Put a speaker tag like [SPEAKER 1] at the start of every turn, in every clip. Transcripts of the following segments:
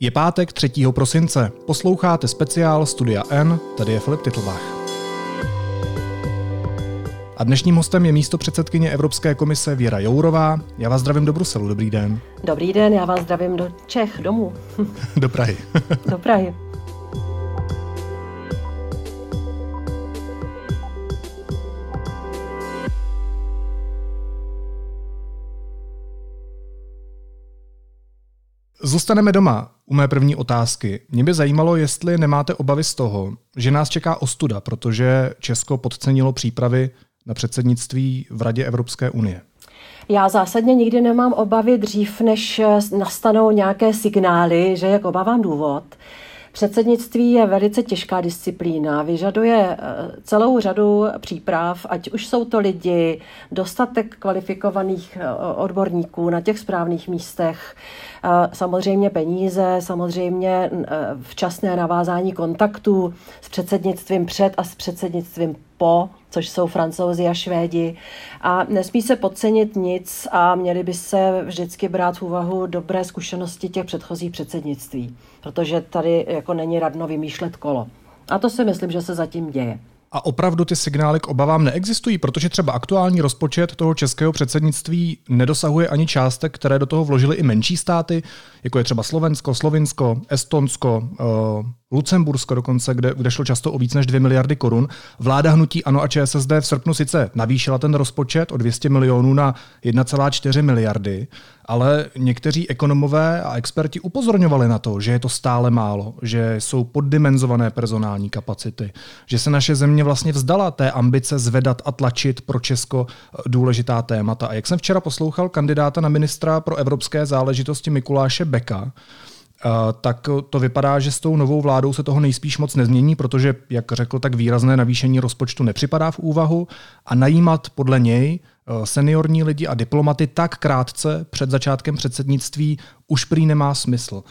[SPEAKER 1] Je pátek 3. prosince. Posloucháte speciál Studia N, tady je Filip Titlbach. A dnešním hostem je místo předsedkyně Evropské komise Věra Jourová. Já vás zdravím do Bruselu, dobrý den.
[SPEAKER 2] Dobrý den, já vás zdravím do Čech, domů.
[SPEAKER 1] do Prahy.
[SPEAKER 2] do Prahy.
[SPEAKER 1] Zůstaneme doma. U mé první otázky. Mě by zajímalo, jestli nemáte obavy z toho, že nás čeká ostuda, protože Česko podcenilo přípravy na předsednictví v Radě Evropské unie.
[SPEAKER 2] Já zásadně nikdy nemám obavy dřív, než nastanou nějaké signály, že jak obávám důvod. Předsednictví je velice těžká disciplína, vyžaduje eh, celou řadu příprav, ať už jsou to lidi, dostatek kvalifikovaných eh, odborníků na těch správných místech, eh, samozřejmě peníze, samozřejmě včasné navázání kontaktů s předsednictvím před a s předsednictvím po, což jsou francouzi a švédi. A nesmí se podcenit nic a měli by se vždycky brát v úvahu dobré zkušenosti těch předchozích předsednictví, protože tady jako není radno vymýšlet kolo. A to si myslím, že se zatím děje.
[SPEAKER 1] A opravdu ty signály k obavám neexistují, protože třeba aktuální rozpočet toho českého předsednictví nedosahuje ani částek, které do toho vložily i menší státy, jako je třeba Slovensko, Slovinsko, Estonsko, uh, Lucembursko dokonce, kde, kde šlo často o víc než 2 miliardy korun. Vláda hnutí ANO a ČSSD v srpnu sice navýšila ten rozpočet o 200 milionů na 1,4 miliardy, ale někteří ekonomové a experti upozorňovali na to, že je to stále málo, že jsou poddimenzované personální kapacity, že se naše země vlastně vzdala té ambice zvedat a tlačit pro Česko důležitá témata. A jak jsem včera poslouchal kandidáta na ministra pro evropské záležitosti Mikuláše Beka, tak to vypadá, že s tou novou vládou se toho nejspíš moc nezmění, protože, jak řekl, tak výrazné navýšení rozpočtu nepřipadá v úvahu a najímat podle něj eh, seniorní lidi a diplomaty tak krátce před začátkem předsednictví už prý nemá smysl.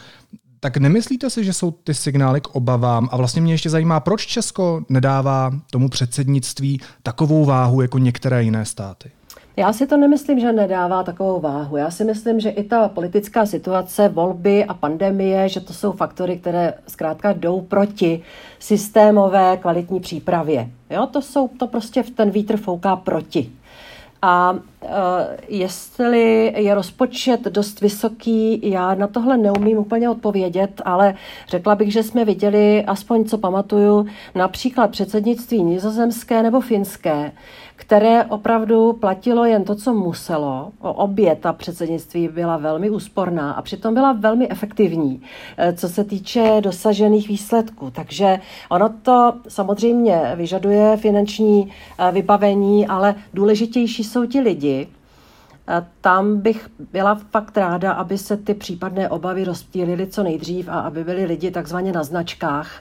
[SPEAKER 1] Tak nemyslíte si, že jsou ty signály k obavám? A vlastně mě ještě zajímá, proč Česko nedává tomu předsednictví takovou váhu jako některé jiné státy?
[SPEAKER 2] Já si to nemyslím, že nedává takovou váhu. Já si myslím, že i ta politická situace, volby a pandemie, že to jsou faktory, které zkrátka jdou proti systémové kvalitní přípravě. Jo, to jsou, to prostě ten vítr fouká proti. A uh, jestli je rozpočet dost vysoký, já na tohle neumím úplně odpovědět, ale řekla bych, že jsme viděli, aspoň co pamatuju, například předsednictví nizozemské nebo finské, které opravdu platilo jen to, co muselo. Obě ta předsednictví byla velmi úsporná a přitom byla velmi efektivní, eh, co se týče dosažených výsledků. Takže ono to samozřejmě vyžaduje finanční eh, vybavení, ale důležitější jsou ti lidi, tam bych byla fakt ráda, aby se ty případné obavy rozptýlily co nejdřív a aby byli lidi takzvaně na značkách,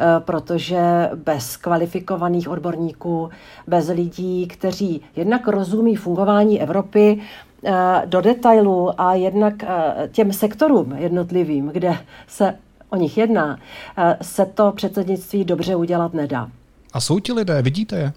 [SPEAKER 2] eh, protože bez kvalifikovaných odborníků, bez lidí, kteří jednak rozumí fungování Evropy, eh, do detailu a jednak eh, těm sektorům jednotlivým, kde se o nich jedná, se to předsednictví dobře udělat nedá.
[SPEAKER 1] A jsou ti lidé, vidíte je?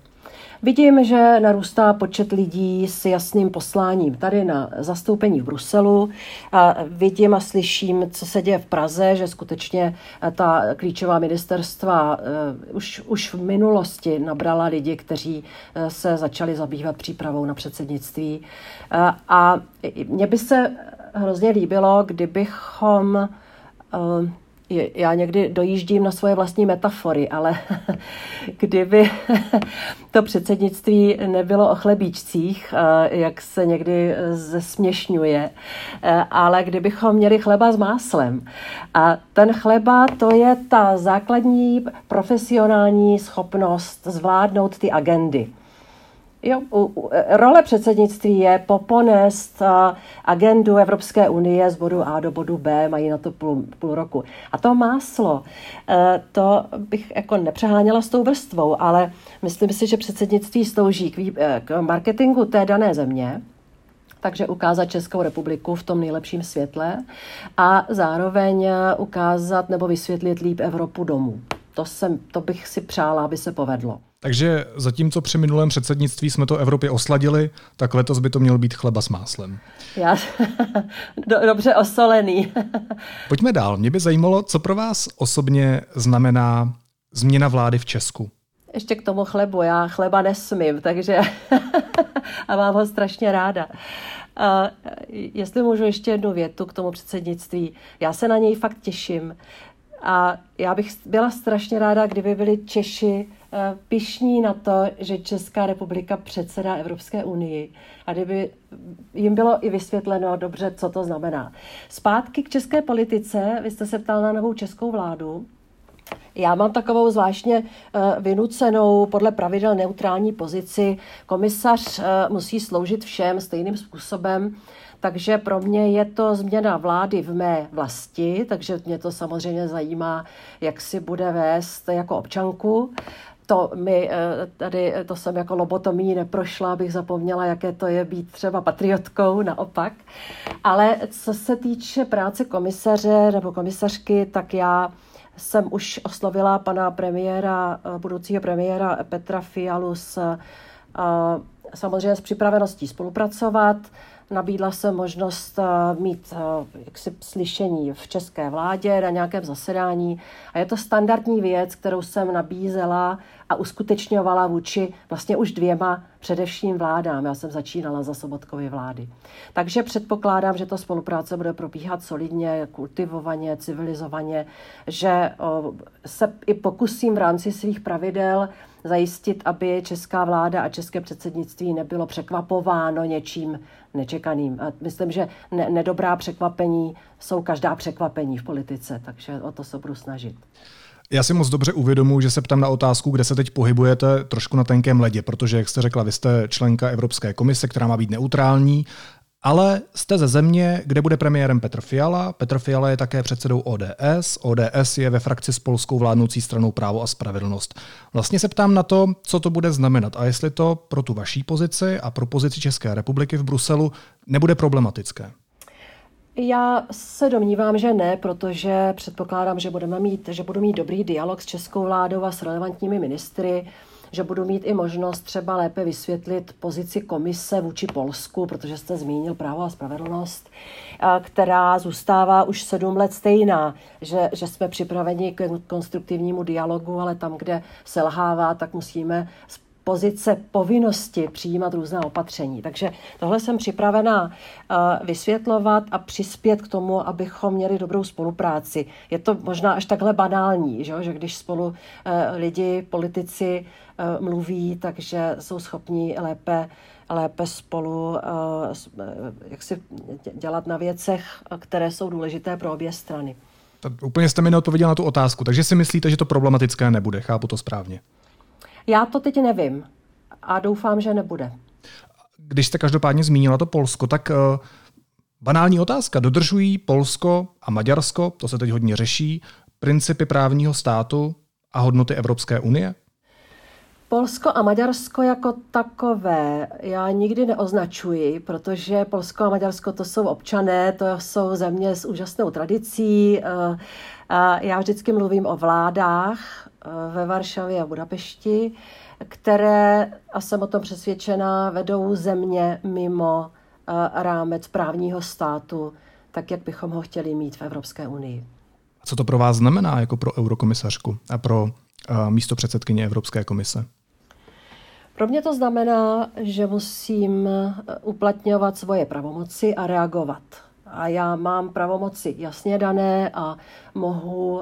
[SPEAKER 2] Vidím, že narůstá počet lidí s jasným posláním tady na zastoupení v Bruselu. A vidím a slyším, co se děje v Praze, že skutečně ta klíčová ministerstva eh, už, už v minulosti nabrala lidi, kteří eh, se začali zabývat přípravou na předsednictví. Eh, a mně by se hrozně líbilo, kdybychom já někdy dojíždím na svoje vlastní metafory, ale kdyby to předsednictví nebylo o chlebíčcích, eh, jak se někdy zesměšňuje, eh, ale kdybychom měli chleba s máslem. A ten chleba to je ta základní profesionální schopnost zvládnout ty agendy. Jo, role předsednictví je poponést agendu Evropské unie z bodu A do bodu B, mají na to půl, půl roku. A to máslo, e, to bych jako nepřeháněla s tou vrstvou, ale myslím si, že předsednictví slouží k, e, k marketingu té dané země, takže ukázat Českou republiku v tom nejlepším světle a zároveň ukázat nebo vysvětlit líp Evropu domů. To, jsem, to bych si přála, aby se povedlo.
[SPEAKER 1] Takže zatímco při minulém předsednictví jsme to Evropě osladili, tak letos by to měl být chleba s máslem.
[SPEAKER 2] Já, dobře osolený.
[SPEAKER 1] Pojďme dál. Mě by zajímalo, co pro vás osobně znamená změna vlády v Česku.
[SPEAKER 2] Ještě k tomu chlebu. Já chleba nesmím, takže a mám ho strašně ráda. A jestli můžu ještě jednu větu k tomu předsednictví. Já se na něj fakt těším. A já bych byla strašně ráda, kdyby byli Češi eh, pišní na to, že Česká republika předsedá Evropské unii a kdyby jim bylo i vysvětleno dobře, co to znamená. Zpátky k české politice, vy jste se ptal na novou českou vládu. Já mám takovou zvláštně eh, vynucenou podle pravidel neutrální pozici. Komisař eh, musí sloužit všem stejným způsobem. Takže pro mě je to změna vlády v mé vlasti, takže mě to samozřejmě zajímá, jak si bude vést jako občanku. To mi eh, tady, to jsem jako lobotomí neprošla, abych zapomněla, jaké to je být třeba patriotkou, naopak. Ale co se týče práce komisaře nebo komisařky, tak já jsem už oslovila pana premiéra, eh, budoucího premiéra Petra Fialu s eh, samozřejmě s připraveností spolupracovat. Nabídla se možnost eh, mít eh, jaksi slyšení v české vládě na nějakém zasedání. A je to standardní věc, kterou jsem nabízela a uskutečňovala vůči vlastně už dvěma především vládám. Já jsem začínala za Sobotkovy vlády. Takže předpokládám, že ta spolupráce bude probíhat solidně, kultivovaně, civilizovaně, že se i pokusím v rámci svých pravidel zajistit, aby česká vláda a české předsednictví nebylo překvapováno něčím nečekaným. A myslím, že ne- nedobrá překvapení jsou každá překvapení v politice, takže o to se budu snažit.
[SPEAKER 1] Já si moc dobře uvědomuji, že se ptám na otázku, kde se teď pohybujete trošku na tenkém ledě, protože, jak jste řekla, vy jste členka Evropské komise, která má být neutrální ale jste ze země, kde bude premiérem Petr Fiala. Petr Fiala je také předsedou ODS. ODS je ve frakci s polskou vládnoucí stranou Právo a spravedlnost. Vlastně se ptám na to, co to bude znamenat a jestli to pro tu vaší pozici a pro pozici České republiky v Bruselu nebude problematické.
[SPEAKER 2] Já se domnívám, že ne, protože předpokládám, že budeme mít, že budu mít dobrý dialog s českou vládou a s relevantními ministry že budu mít i možnost třeba lépe vysvětlit pozici komise vůči Polsku, protože jste zmínil právo a spravedlnost, která zůstává už sedm let stejná, že, že jsme připraveni k konstruktivnímu dialogu, ale tam, kde selhává, tak musíme pozice povinnosti přijímat různá opatření. Takže tohle jsem připravena eh, vysvětlovat a přispět k tomu, abychom měli dobrou spolupráci. Je to možná až takhle banální, že, že když spolu eh, lidi, politici eh, mluví, takže jsou schopní lépe lépe spolu jak si dělat na věcech, které jsou důležité pro obě strany.
[SPEAKER 1] Tak úplně jste mi neodpověděl na tu otázku, takže si myslíte, že to problematické nebude, chápu to správně.
[SPEAKER 2] Já to teď nevím a doufám, že nebude.
[SPEAKER 1] Když jste každopádně zmínila to Polsko, tak uh, banální otázka. Dodržují Polsko a Maďarsko, to se teď hodně řeší, principy právního státu a hodnoty Evropské unie?
[SPEAKER 2] Polsko a Maďarsko jako takové já nikdy neoznačuji, protože Polsko a Maďarsko to jsou občané, to jsou země s úžasnou tradicí. Eh, já vždycky mluvím o vládách eh, ve Varšavě a Budapešti, které, a jsem o tom přesvědčená, vedou země mimo eh, rámec právního státu, tak jak bychom ho chtěli mít v Evropské unii.
[SPEAKER 1] Co to pro vás znamená jako pro eurokomisařku a pro místo předsedkyně Evropské komise?
[SPEAKER 2] Pro mě to znamená, že musím uplatňovat svoje pravomoci a reagovat a já mám pravomoci jasně dané a mohu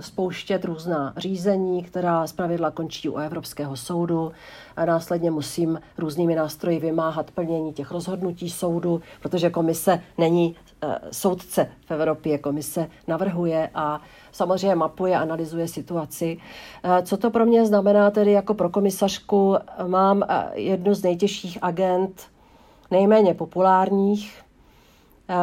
[SPEAKER 2] spouštět různá řízení, která zpravidla končí u Evropského soudu a následně musím různými nástroji vymáhat plnění těch rozhodnutí soudu, protože komise není e, soudce v Evropě, komise navrhuje a samozřejmě mapuje, analyzuje situaci. E, co to pro mě znamená tedy jako pro komisařku? Mám e, jednu z nejtěžších agent, nejméně populárních,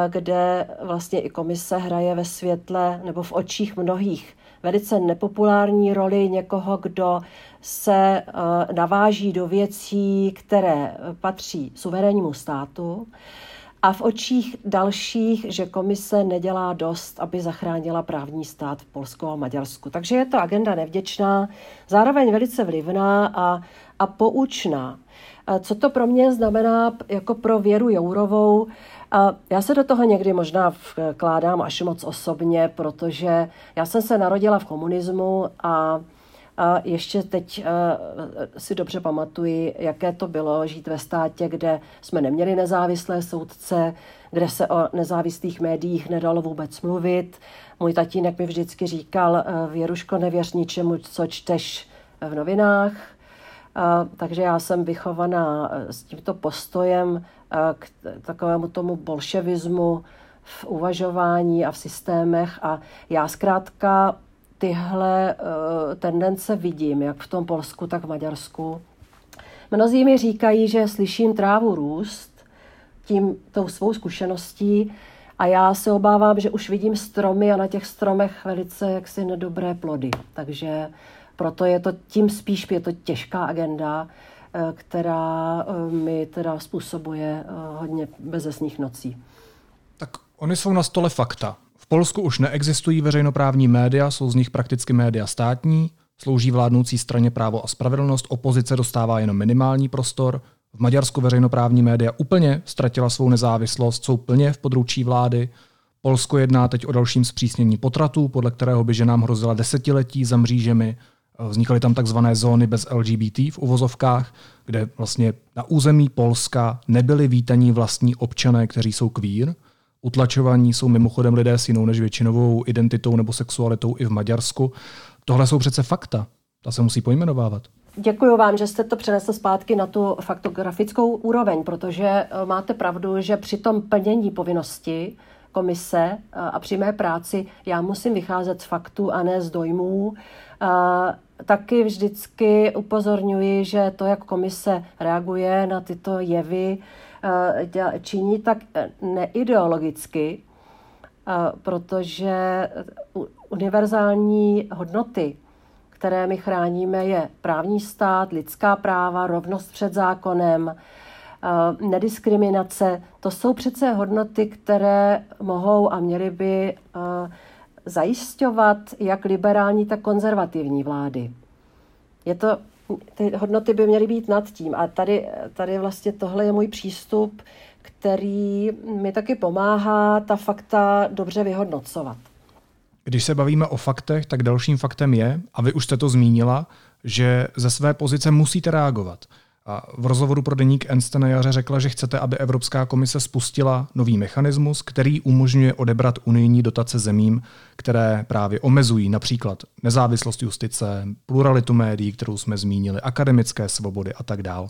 [SPEAKER 2] kde vlastně i komise hraje ve světle nebo v očích mnohých velice nepopulární roli někoho, kdo se eh, naváží do věcí, které patří suverénnímu státu. A v očích dalších, že komise nedělá dost, aby zachránila právní stát v Polsku a Maďarsku. Takže je to agenda nevděčná, zároveň velice vlivná a, a poučná. Co to pro mě znamená jako pro Věru Jourovou? Já se do toho někdy možná vkládám až moc osobně, protože já jsem se narodila v komunismu a a ještě teď si dobře pamatuji, jaké to bylo žít ve státě, kde jsme neměli nezávislé soudce, kde se o nezávislých médiích nedalo vůbec mluvit. Můj tatínek mi vždycky říkal, Věruško, nevěř ničemu, co čteš v novinách. Takže já jsem vychovaná s tímto postojem k takovému tomu bolševismu v uvažování a v systémech a já zkrátka tyhle uh, tendence vidím, jak v tom Polsku, tak v Maďarsku. Mnozí mi říkají, že slyším trávu růst tím, tou svou zkušeností a já se obávám, že už vidím stromy a na těch stromech velice jaksi nedobré plody. Takže proto je to tím spíš je to těžká agenda, eh, která eh, mi teda způsobuje hodně bezesných nocí.
[SPEAKER 1] Tak oni jsou na stole fakta. V Polsku už neexistují veřejnoprávní média, jsou z nich prakticky média státní, slouží vládnoucí straně právo a spravedlnost, opozice dostává jenom minimální prostor, v Maďarsku veřejnoprávní média úplně ztratila svou nezávislost, jsou plně v područí vlády. Polsko jedná teď o dalším zpřísnění potratů, podle kterého by ženám hrozila desetiletí za mřížemi. Vznikaly tam takzvané zóny bez LGBT v uvozovkách, kde vlastně na území Polska nebyli vítaní vlastní občané, kteří jsou queer. Utlačovaní jsou mimochodem lidé s jinou než většinovou identitou nebo sexualitou i v Maďarsku. Tohle jsou přece fakta. Ta se musí pojmenovávat.
[SPEAKER 2] Děkuji vám, že jste to přenesl zpátky na tu faktografickou úroveň, protože eh, máte pravdu, že při tom plnění povinnosti komise eh, a při mé práci já musím vycházet z faktů a ne z dojmů. Eh, taky vždycky upozorňuji, že to, jak komise reaguje na tyto jevy, činí tak eh, neideologicky, eh, protože univerzální hodnoty, které my chráníme, je právní stát, lidská práva, rovnost před zákonem, nediskriminace. To jsou přece hodnoty, které mohou a měly by zajišťovat jak liberální, tak konzervativní vlády. Je to ty hodnoty by měly být nad tím. A tady, tady vlastně tohle je můj přístup, který mi taky pomáhá ta fakta dobře vyhodnocovat.
[SPEAKER 1] Když se bavíme o faktech, tak dalším faktem je, a vy už jste to zmínila, že ze své pozice musíte reagovat. A v rozhovoru pro deník Ernst na jaře řekla, že chcete, aby Evropská komise spustila nový mechanismus, který umožňuje odebrat unijní dotace zemím, které právě omezují například nezávislost justice, pluralitu médií, kterou jsme zmínili, akademické svobody a tak dál.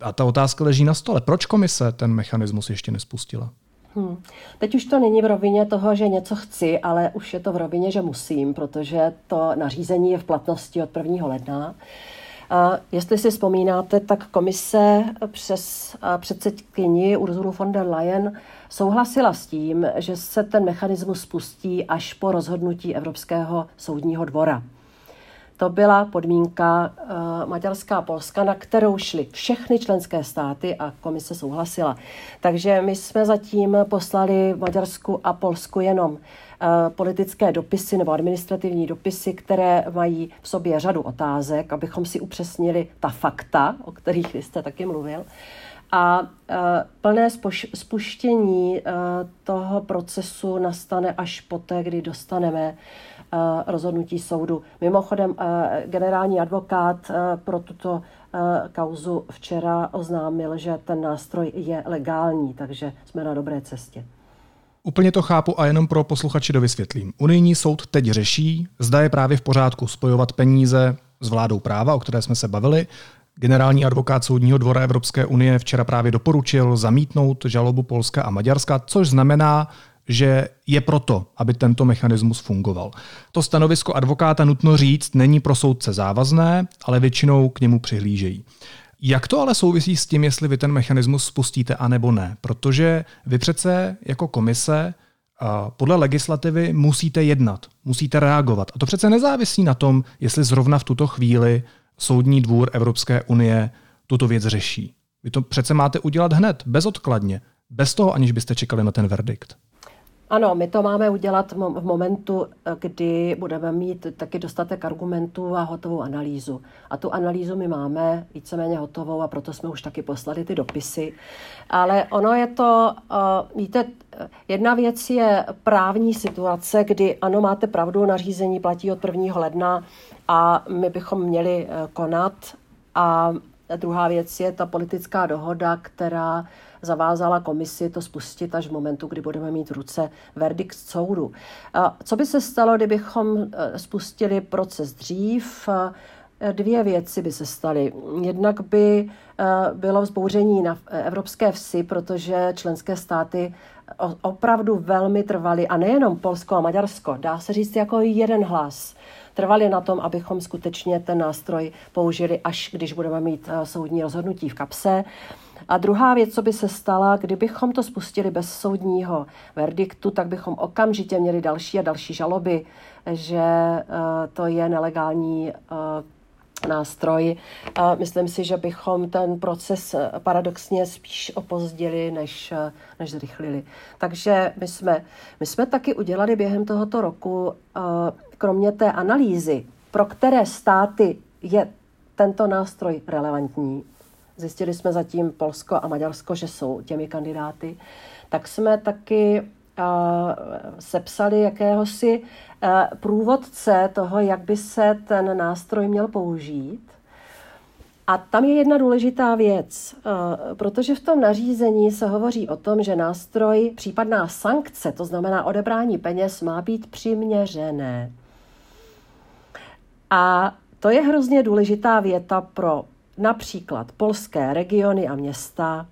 [SPEAKER 1] A ta otázka leží na stole. Proč komise ten mechanismus ještě nespustila?
[SPEAKER 2] Hmm. Teď už to není v rovině toho, že něco chci, ale už je to v rovině, že musím, protože to nařízení je v platnosti od 1. ledna. Jestli si vzpomínáte, tak komise přes předsedkyni Ursulu von der Leyen souhlasila s tím, že se ten mechanismus spustí až po rozhodnutí Evropského soudního dvora. To byla podmínka uh, Maďarská a Polska, na kterou šly všechny členské státy a komise souhlasila. Takže my jsme zatím poslali Maďarsku a Polsku jenom uh, politické dopisy nebo administrativní dopisy, které mají v sobě řadu otázek, abychom si upřesnili ta fakta, o kterých vy jste taky mluvil. A uh, plné spuštění toho procesu nastane až poté, kdy dostaneme Eh, rozhodnutí soudu. Mimochodem, eh, generální advokát eh, pro tuto kauzu včera oznámil, že ten nástroj je legální, takže jsme na dobré cestě.
[SPEAKER 1] Úplně to chápu a jenom pro posluchače dovysvětlím. Unijní soud teď řeší, zda je právě v pořádku spojovat peníze s vládou práva, o které jsme se bavili. Generální advokát Soudního dvora Evropské unie včera právě doporučil zamítnout žalobu Polska a Maďarska, což znamená, že je proto, aby tento mechanismus fungoval. To stanovisko advokáta nutno říct není pro soudce závazné, ale většinou k němu přihlížejí. Jak to ale souvisí s tím, jestli vy ten mechanismus spustíte a nebo ne? Protože vy přece jako komise podle legislativy musíte jednat, musíte reagovat. A to přece nezávisí na tom, jestli zrovna v tuto chvíli Soudní dvůr Evropské unie tuto věc řeší. Vy to přece máte udělat hned, bezodkladně. bez toho, aniž byste čekali na ten verdikt?
[SPEAKER 2] Ano, my to máme udělat v momentu, kdy budeme mít taky dostatek argumentů a hotovou analýzu. A tu analýzu my máme víceméně hotovou a proto jsme už taky poslali ty dopisy. Ale ono je to, eh, víte, jedna věc je právní situace, kdy ano, máte pravdu, nařízení platí od 1. ledna a my bychom měli eh, konat. A druhá věc je ta politická dohoda, která zavázala komisi to spustit až v momentu, kdy budeme mít v ruce verdikt soudu. Co by se stalo, kdybychom e, spustili proces dřív? E, dvě věci by se staly. Jednak by e, bylo vzbouření na evropské vsi, protože členské státy opravdu velmi trvaly, a nejenom Polsko a Maďarsko, dá se říct jako jeden hlas, trvali na tom, abychom skutečně ten nástroj použili, až když budeme mít soudní rozhodnutí v kapse. A druhá věc, co by se stala, kdybychom to spustili bez soudního verdiktu, tak bychom okamžitě měli další a další žaloby, že eh, to je nelegální eh, nástroj. A myslím si, že bychom ten proces eh, paradoxně spíš opozdili, než, než zrychlili. Takže my jsme, my jsme taky udělali během tohoto roku, kromě té analýzy, pro které státy je tento nástroj relevantní, zjistili jsme zatím Polsko a Maďarsko, že jsou těmi kandidáty, tak jsme taky sepsali jakéhosi průvodce toho, jak by se ten nástroj měl použít. A tam je jedna důležitá věc, protože v tom nařízení se hovoří o tom, že nástroj, případná sankce, to znamená odebrání peněz, má být přiměřené. A to je hrozně důležitá věta pro například polské regiony a města,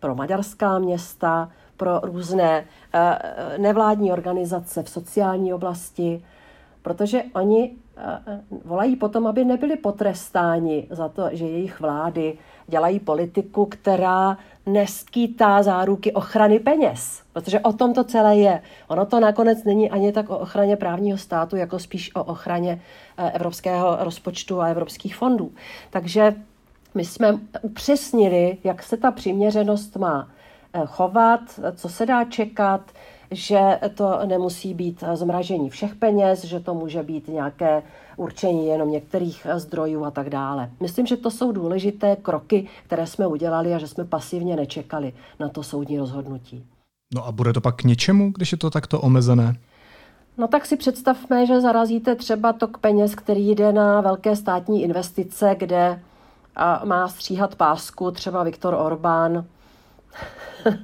[SPEAKER 2] pro maďarská města, pro různé eh, nevládní organizace v sociální oblasti, protože oni eh, volají potom, aby nebyli potrestáni za to, že jejich vlády dělají politiku, která neskýtá záruky ochrany peněz. Protože o tom to celé je. Ono to nakonec není ani tak o ochraně právního státu, jako spíš o ochraně eh, evropského rozpočtu a evropských fondů. Takže my jsme upřesnili, jak se ta přiměřenost má eh, chovat, co se dá čekat, že to nemusí být zmražení všech peněz, že to může být nějaké určení jenom některých zdrojů a tak dále. Myslím, že to jsou důležité kroky, které jsme udělali a že jsme pasivně nečekali na to soudní rozhodnutí.
[SPEAKER 1] No a bude to pak k něčemu, když je to takto omezené?
[SPEAKER 2] No tak si představme, že zarazíte třeba tok peněz, který jde na velké státní investice, kde má stříhat pásku třeba Viktor Orbán.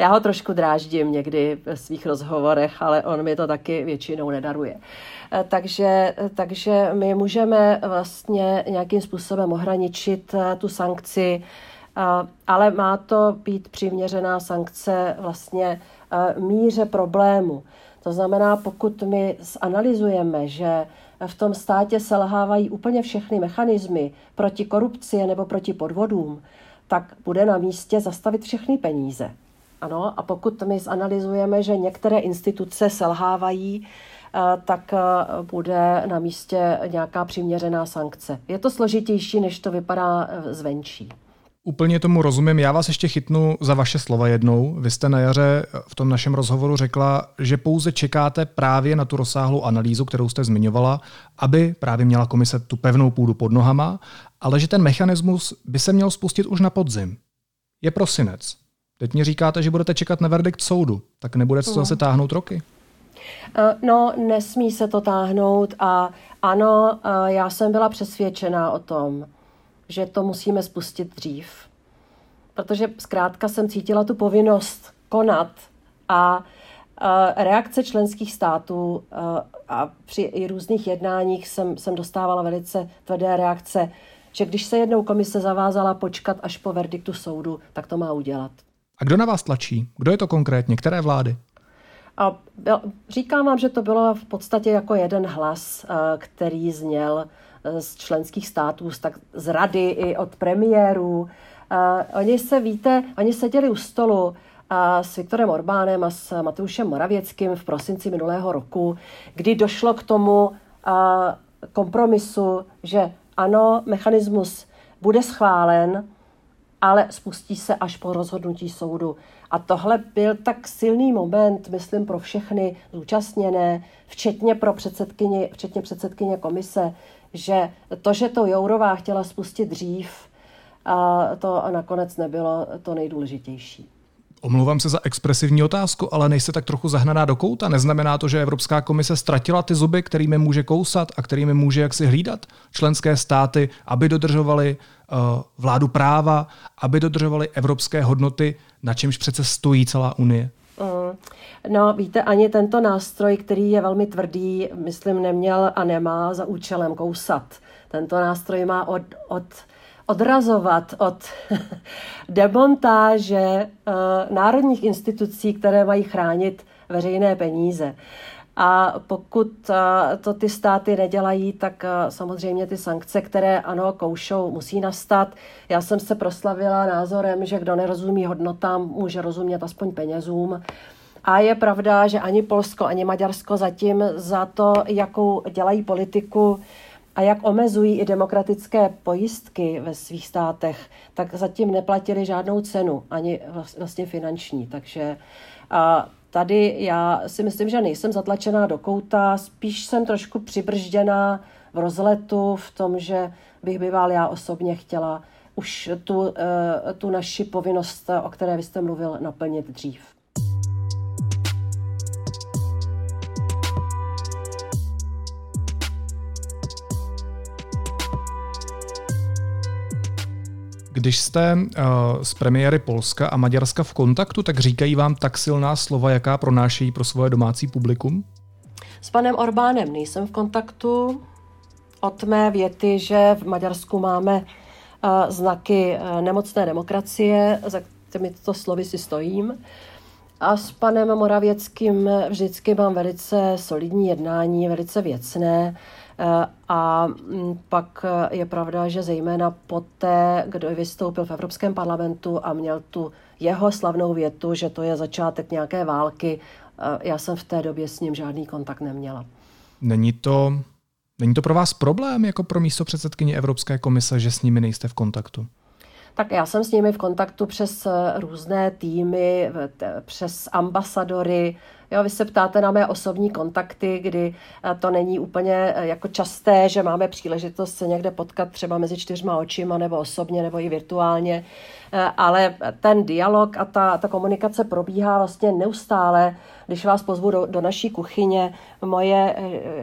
[SPEAKER 2] Já ho trošku dráždím někdy ve svých rozhovorech, ale on mi to taky většinou nedaruje. E, takže, takže my můžeme vlastně nějakým způsobem ohraničit e, tu sankci, ale má to být přiměřená sankce vlastně e, míře problému. To znamená, pokud my zanalizujeme, že v tom státě selhávají úplně všechny mechanismy proti korupci nebo proti podvodům, tak bude na místě zastavit všechny peníze. Ano, a pokud my zanalizujeme, že některé instituce selhávají, eh, tak eh, bude na místě nějaká přiměřená sankce. Je to složitější, než to vypadá eh, zvenčí.
[SPEAKER 1] Úplně tomu rozumím. Já vás ještě chytnu za vaše slova jednou. Vy jste na jaře v tom našem rozhovoru řekla, že pouze čekáte právě na tu rozsáhlou analýzu, kterou jste zmiňovala, aby právě měla komise tu pevnou půdu pod nohama, ale že ten mechanismus by se měl spustit už na podzim. Je prosinec. Teď mi říkáte, že budete čekat na verdikt soudu. Tak nebude to zase táhnout roky?
[SPEAKER 2] Eh, no, nesmí se to táhnout a ano, eh, já jsem byla přesvědčená o tom, že to musíme spustit dřív. Protože zkrátka jsem cítila tu povinnost konat a reakce členských států a při různých jednáních jsem, jsem dostávala velice tvrdé reakce, že když se jednou komise zavázala počkat až po verdiktu soudu, tak to má udělat.
[SPEAKER 1] A kdo na vás tlačí? Kdo je to konkrétně? Které vlády?
[SPEAKER 2] A byl, říkám vám, že to bylo v podstatě jako jeden hlas, který zněl z členských států, tak z rady i od premiérů. Oni se, víte, oni seděli u stolu s Viktorem Orbánem a s Mateušem Moravěckým v prosinci minulého roku, kdy došlo k tomu kompromisu, že ano, mechanismus bude schválen, ale spustí se až po rozhodnutí soudu. A tohle byl tak silný moment, myslím, pro všechny zúčastněné, včetně pro předsedkyně, včetně předsedkyně komise, že to, že to Jourová chtěla spustit dřív, a to nakonec nebylo to nejdůležitější.
[SPEAKER 1] Omlouvám se za expresivní otázku, ale nejste tak trochu zahnaná do kouta? Neznamená to, že Evropská komise ztratila ty zuby, kterými může kousat a kterými může jaksi hlídat členské státy, aby dodržovali uh, vládu práva, aby dodržovali evropské hodnoty, na čemž přece stojí celá Unie? Mm.
[SPEAKER 2] No, víte, ani tento nástroj, který je velmi tvrdý, myslím, neměl a nemá za účelem kousat. Tento nástroj má od, od odrazovat od demontáže uh, národních institucí, které mají chránit veřejné peníze. A pokud uh, to ty státy nedělají, tak uh, samozřejmě ty sankce, které ano, koušou, musí nastat. Já jsem se proslavila názorem, že kdo nerozumí hodnotám, může rozumět aspoň penězům. A je pravda, že ani Polsko, ani Maďarsko zatím za to, jakou dělají politiku, a jak omezují i demokratické pojistky ve svých státech, tak zatím neplatili žádnou cenu, ani vlastně finanční. Takže a tady já si myslím, že nejsem zatlačená do kouta, spíš jsem trošku přibržděná v rozletu v tom, že bych býval já osobně chtěla už tu, eh, tu naši povinnost, o které vy jste mluvil, naplnit dřív.
[SPEAKER 1] Když jste uh, s premiéry Polska a Maďarska v kontaktu, tak říkají vám tak silná slova, jaká pronášejí pro svoje domácí publikum?
[SPEAKER 2] S panem Orbánem nejsem v kontaktu. Od mé věty, že v Maďarsku máme uh, znaky uh, nemocné demokracie, za těmito slovy si stojím. A s panem Moravěckým vždycky mám velice solidní jednání, velice věcné. Eh, a mm, pak eh, je pravda, že zejména poté, kdo vystoupil v Evropském parlamentu a měl tu jeho slavnou větu, že to je začátek nějaké války, eh, já jsem v té době s ním žádný kontakt neměla.
[SPEAKER 1] Není to, není to pro vás problém jako pro místo předsedkyně Evropské komise, že s nimi nejste v kontaktu?
[SPEAKER 2] Tak já jsem s nimi v kontaktu přes různé týmy, přes ambasadory, Jo, vy se ptáte na mé osobní kontakty, kdy eh, to není úplně eh, jako časté, že máme příležitost se někde potkat třeba mezi čtyřma očima, nebo osobně, nebo i virtuálně, eh, ale ten dialog a ta, ta komunikace probíhá vlastně neustále. Když vás pozvu do, do naší kuchyně, moje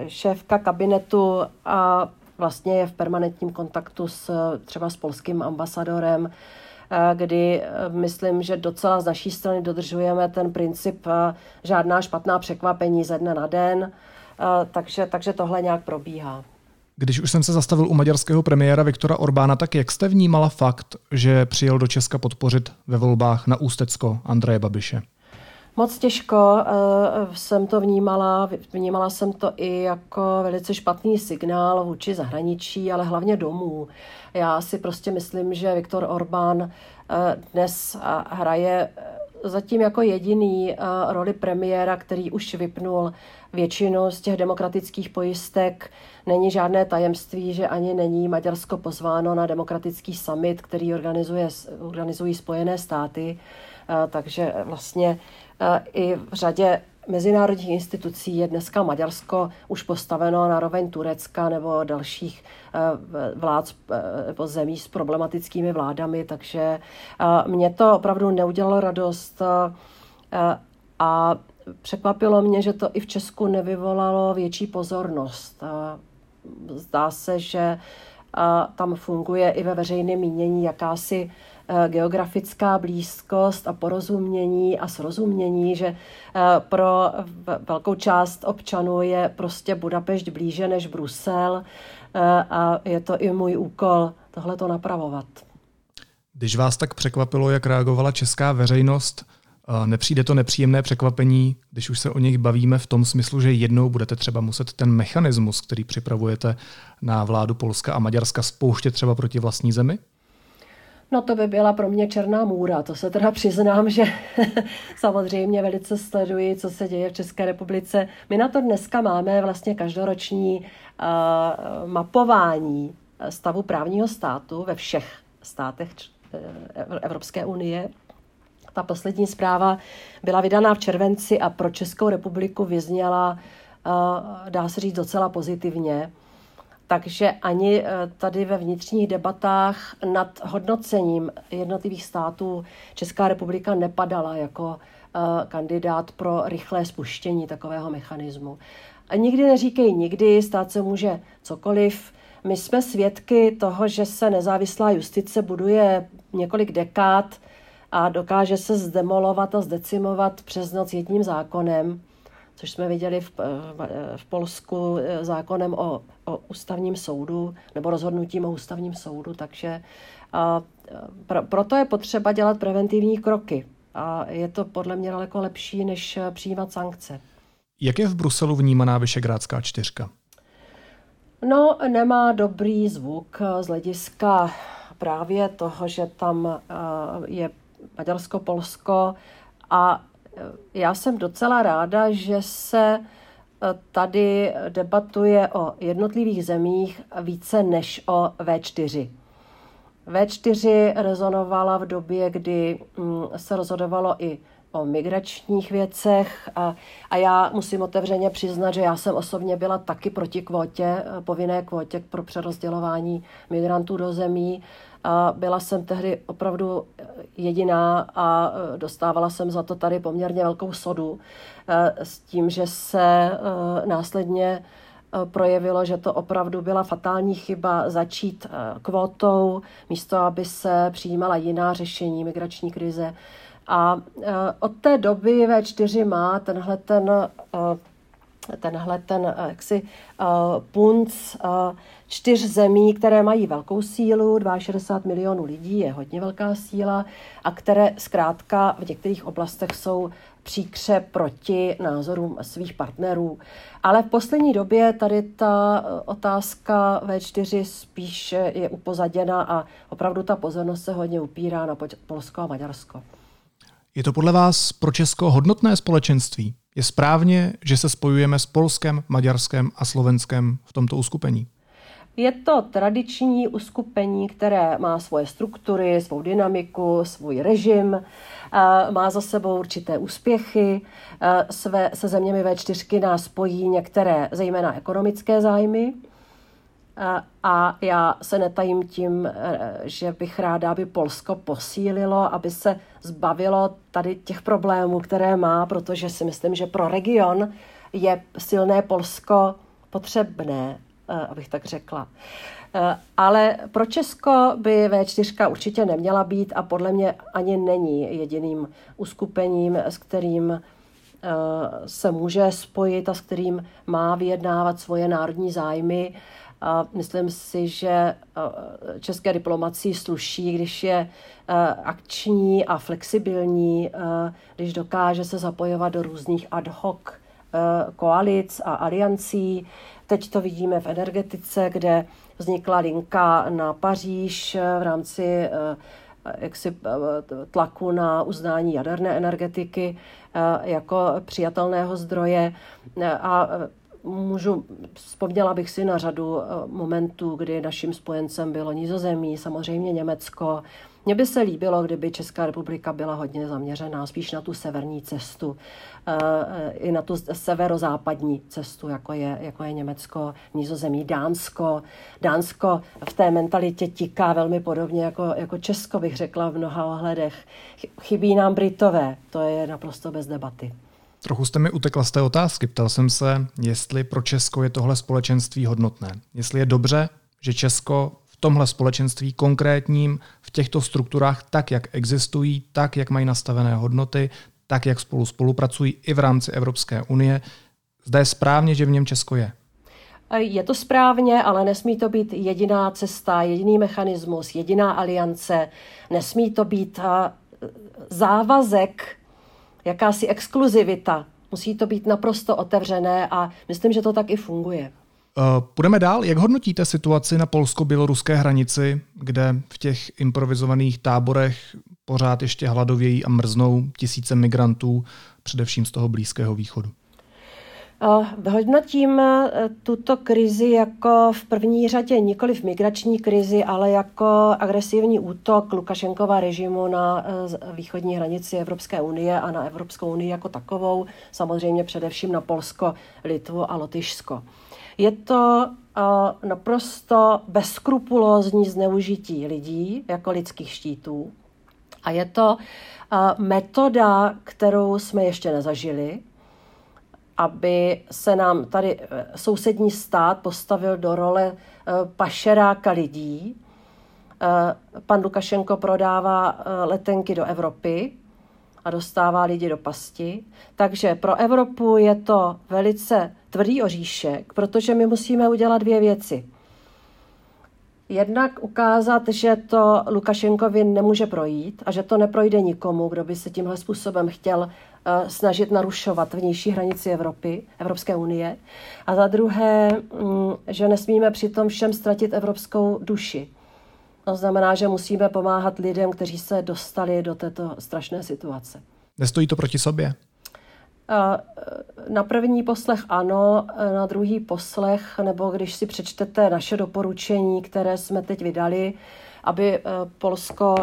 [SPEAKER 2] šéfka kabinetu a vlastně je v permanentním kontaktu s třeba s polským ambasadorem, kdy eh, myslím, že docela z naší strany dodržujeme ten princip eh, žádná špatná překvapení ze dne na den, eh, takže, takže tohle nějak probíhá.
[SPEAKER 1] Když už jsem se zastavil u maďarského premiéra Viktora Orbána, tak jak jste vnímala fakt, že přijel do Česka podpořit ve volbách na Ústecko Andreje Babiše?
[SPEAKER 2] Moc těžko uh, jsem to vnímala. Vnímala jsem to i jako velice špatný signál vůči zahraničí, ale hlavně domů. Já si prostě myslím, že Viktor Orbán uh, dnes uh, hraje zatím jako jediný roli premiéra, který už vypnul většinu z těch demokratických pojistek. Není žádné tajemství, že ani není Maďarsko pozváno na demokratický summit, který organizuje, organizují Spojené státy. Takže vlastně i v řadě mezinárodních institucí je dneska Maďarsko už postaveno na roveň Turecka nebo dalších eh, vlád eh, nebo zemí s problematickými vládami, takže eh, mě to opravdu neudělalo radost a překvapilo mě, že to i v Česku nevyvolalo větší pozornost. Zdá se, že tam funguje i ve veřejném mínění jakási Eh, geografická blízkost a porozumění a srozumění, že eh, pro velkou část občanů je prostě Budapešť blíže než Brusel eh, a je to i můj úkol tohle to napravovat.
[SPEAKER 1] Když vás tak překvapilo, jak reagovala česká veřejnost, nepřijde to nepříjemné překvapení, když už se o nich bavíme v tom smyslu, že jednou budete třeba muset ten mechanismus, který připravujete na vládu Polska a Maďarska, spouštět třeba proti vlastní zemi?
[SPEAKER 2] No to by byla pro mě černá můra, to se teda přiznám, že samozřejmě velice sleduji, co se děje v České republice. My na to dneska máme vlastně každoroční uh, mapování stavu právního státu ve všech státech Evropské unie. Ta poslední zpráva byla vydaná v červenci a pro Českou republiku vyzněla, dá se říct, docela pozitivně. Takže ani tady ve vnitřních debatách nad hodnocením jednotlivých států Česká republika nepadala jako kandidát pro rychlé spuštění takového mechanismu. A nikdy neříkej nikdy, stát se může cokoliv. My jsme svědky toho, že se nezávislá justice buduje několik dekád a dokáže se zdemolovat a zdecimovat přes noc jedním zákonem, což jsme viděli v, v Polsku eh, zákonem o, o ústavním soudu nebo rozhodnutím o ústavním soudu. Takže a, pro, proto je potřeba dělat preventivní kroky. A je to podle mě daleko lepší, než přijímat sankce.
[SPEAKER 1] Jak je v Bruselu vnímaná Vyšegrádská čtyřka?
[SPEAKER 2] No, nemá dobrý zvuk z hlediska právě toho, že tam eh, je Maďarsko, Polsko a eh, já jsem docela ráda, že se eh, tady debatuje o jednotlivých zemích více než o V4. V4 rezonovala v době, kdy mm, se rozhodovalo i o migračních věcech a, a já musím otevřeně přiznat, že já jsem osobně byla taky proti kvótě, povinné kvótě pro přerozdělování migrantů do zemí. A byla jsem tehdy opravdu jediná a dostávala jsem za to tady poměrně velkou sodu eh, s tím, že se eh, následně eh, projevilo, že to opravdu byla fatální chyba začít kvótou, místo aby se přijímala jiná řešení migrační krize. A e, od té doby V4 má tenhle ten, e, tenhle ten e, jaksi punc čtyř zemí, které mají velkou sílu, 62 milionů lidí je hodně velká síla a které zkrátka v některých oblastech jsou příkře proti názorům svých partnerů. Ale v poslední době tady ta otázka V4 spíš je upozaděna a opravdu ta pozornost se hodně upírá na Polsko a Maďarsko.
[SPEAKER 1] Je to podle vás pro Česko hodnotné společenství? Je správně, že se spojujeme s Polskem, Maďarskem a Slovenskem v tomto uskupení?
[SPEAKER 2] Je to tradiční uskupení, které má svoje struktury, svou dynamiku, svůj režim, má za sebou určité úspěchy. Své, se zeměmi V4 nás spojí některé zejména ekonomické zájmy, a já se netajím tím, eh, že bych ráda, aby Polsko posílilo, aby se zbavilo tady těch problémů, které má, protože si myslím, že pro region je silné Polsko potřebné, eh, abych tak řekla. Eh, ale pro Česko by V4 určitě neměla být a podle mě ani není jediným uskupením, s kterým se může spojit a s kterým má vyjednávat svoje národní zájmy. A myslím si, že české diplomacii sluší, když je akční a flexibilní, když dokáže se zapojovat do různých ad hoc koalic a aliancí. Teď to vidíme v energetice, kde vznikla linka na Paříž v rámci jaksi tlaku na uznání jaderné energetiky jako přijatelného zdroje. A můžu, vzpomněla bych si na řadu eh, momentů, kdy naším spojencem bylo Nizozemí, samozřejmě Německo. Mně by se líbilo, kdyby Česká republika byla hodně zaměřená spíš na tu severní cestu, eh, i na tu severozápadní cestu, jako je, jako je Německo, Nizozemí, Dánsko. Dánsko v té mentalitě tiká velmi podobně jako, jako Česko, bych řekla v mnoha ohledech. Chybí nám Britové, to je naprosto bez debaty.
[SPEAKER 1] Trochu jste mi utekla z té otázky. Ptal jsem se, jestli pro Česko je tohle společenství hodnotné. Jestli je dobře, že Česko v tomhle společenství konkrétním, v těchto strukturách, tak jak existují, tak jak mají nastavené hodnoty, tak jak spolu spolupracují i v rámci Evropské unie, zde je správně, že v něm Česko je.
[SPEAKER 2] Je to správně, ale nesmí to být jediná cesta, jediný mechanismus, jediná aliance. Nesmí to být závazek jakási exkluzivita. Musí to být naprosto otevřené a myslím, že to tak i funguje.
[SPEAKER 1] Uh, půjdeme dál. Jak hodnotíte situaci na polsko-běloruské hranici, kde v těch improvizovaných táborech pořád ještě hladovějí a mrznou tisíce migrantů, především z toho Blízkého východu?
[SPEAKER 2] Hodnotím eh, tuto krizi jako v první řadě nikoli v migrační krizi, ale jako agresivní útok Lukašenkova režimu na eh, východní hranici Evropské unie a na Evropskou unii jako takovou, samozřejmě především na Polsko, Litvu a Lotyšsko. Je to eh, naprosto bezskrupulózní zneužití lidí jako lidských štítů a je to metoda, kterou jsme ještě nezažili, aby se nám tady eh, sousední stát postavil do role eh, pašeráka lidí. Eh, pan Lukašenko prodává letenky do Evropy a dostává lidi do pasti. Takže pro Evropu je to velice tvrdý oříšek, protože my musíme udělat dvě věci. Jednak ukázat, že to Lukašenkovi nemůže projít a že to neprojde nikomu, kdo by se tímhle způsobem chtěl snažit narušovat vnější hranici Evropy, Evropské unie. A za druhé, mm, že nesmíme přitom všem ztratit evropskou duši. To znamená, že musíme pomáhat lidem, kteří se dostali do této strašné situace.
[SPEAKER 1] Nestojí to proti sobě?
[SPEAKER 2] Eh, na první poslech ano, na druhý poslech, nebo když si přečtete naše doporučení, které jsme teď vydali, aby eh, Polsko,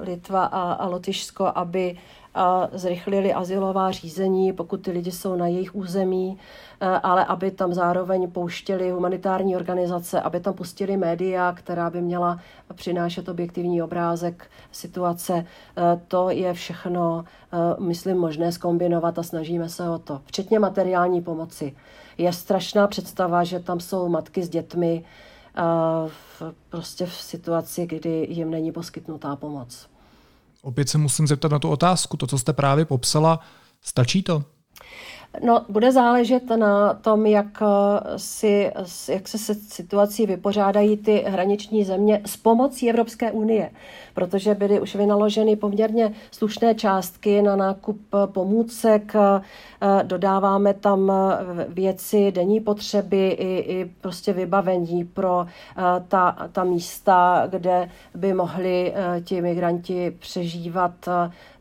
[SPEAKER 2] Litva a Lotyšsko, aby a zrychlili asilová řízení, pokud ty lidi jsou na jejich území, eh, ale aby tam zároveň pouštěli humanitární organizace, aby tam pustili média, která by měla přinášet objektivní obrázek situace. Eh, to je všechno, eh, myslím, možné skombinovat a snažíme se o to. Včetně materiální pomoci. Je strašná představa, že tam jsou matky s dětmi v, prostě v situaci, kdy jim není poskytnutá pomoc.
[SPEAKER 1] Opět se musím zeptat na tu otázku. To, co jste právě popsala, stačí to?
[SPEAKER 2] No, bude záležet na tom, jak, eh, si, jak se se situací vypořádají ty hraniční země s pomocí Evropské unie, protože byly už vynaloženy poměrně slušné částky na nákup pomůcek, eh, dodáváme tam věci denní potřeby i, i prostě vybavení pro eh, ta, ta místa, kde by mohli ti migranti přežívat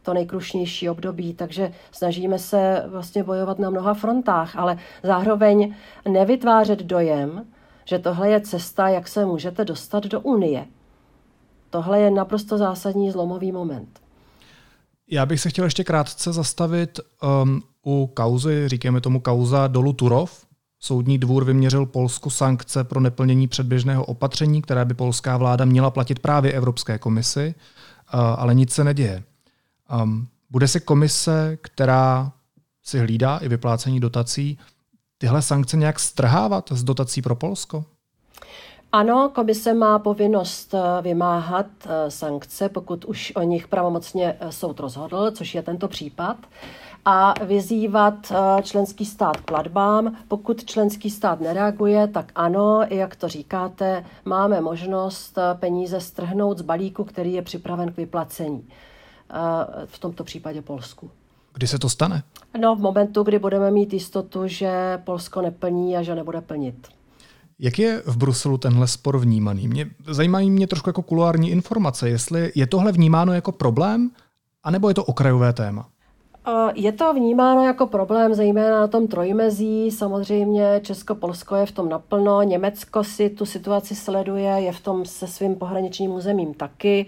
[SPEAKER 2] to nejkrušnější období, takže snažíme se vlastně bojovat na mnoha frontách, ale zároveň nevytvářet dojem, že tohle je cesta, jak se můžete dostat do Unie. Tohle je naprosto zásadní zlomový moment.
[SPEAKER 1] Já bych se chtěl ještě krátce zastavit um, u kauzy, říkáme tomu kauza dolu Turov. Soudní dvůr vyměřil Polsku sankce pro neplnění předběžného opatření, které by polská vláda měla platit právě Evropské komisi, uh, ale nic se neděje. Um, bude se komise, která si hlídá i vyplácení dotací, tyhle sankce nějak strhávat z dotací pro Polsko?
[SPEAKER 2] Ano, komise má povinnost eh, vymáhat eh, sankce, pokud už o nich pravomocně eh, soud rozhodl, což je tento případ, a vyzývat členský stát k platbám. Pokud členský stát nereaguje, tak ano, jak to říkáte, máme možnost peníze strhnout z balíku, který je připraven k vyplacení v tomto případě Polsku.
[SPEAKER 1] Kdy se to stane?
[SPEAKER 2] No, v momentu, kdy budeme mít jistotu, že Polsko neplní a že nebude plnit.
[SPEAKER 1] Jak je v Bruselu tenhle spor vnímaný? Mě, zajímají mě trošku jako kuloární informace, jestli je tohle vnímáno jako problém, anebo je to okrajové téma?
[SPEAKER 2] Je to vnímáno jako problém, zejména na tom trojmezí. Samozřejmě Česko-Polsko je v tom naplno, Německo si tu situaci sleduje, je v tom se svým pohraničním územím taky.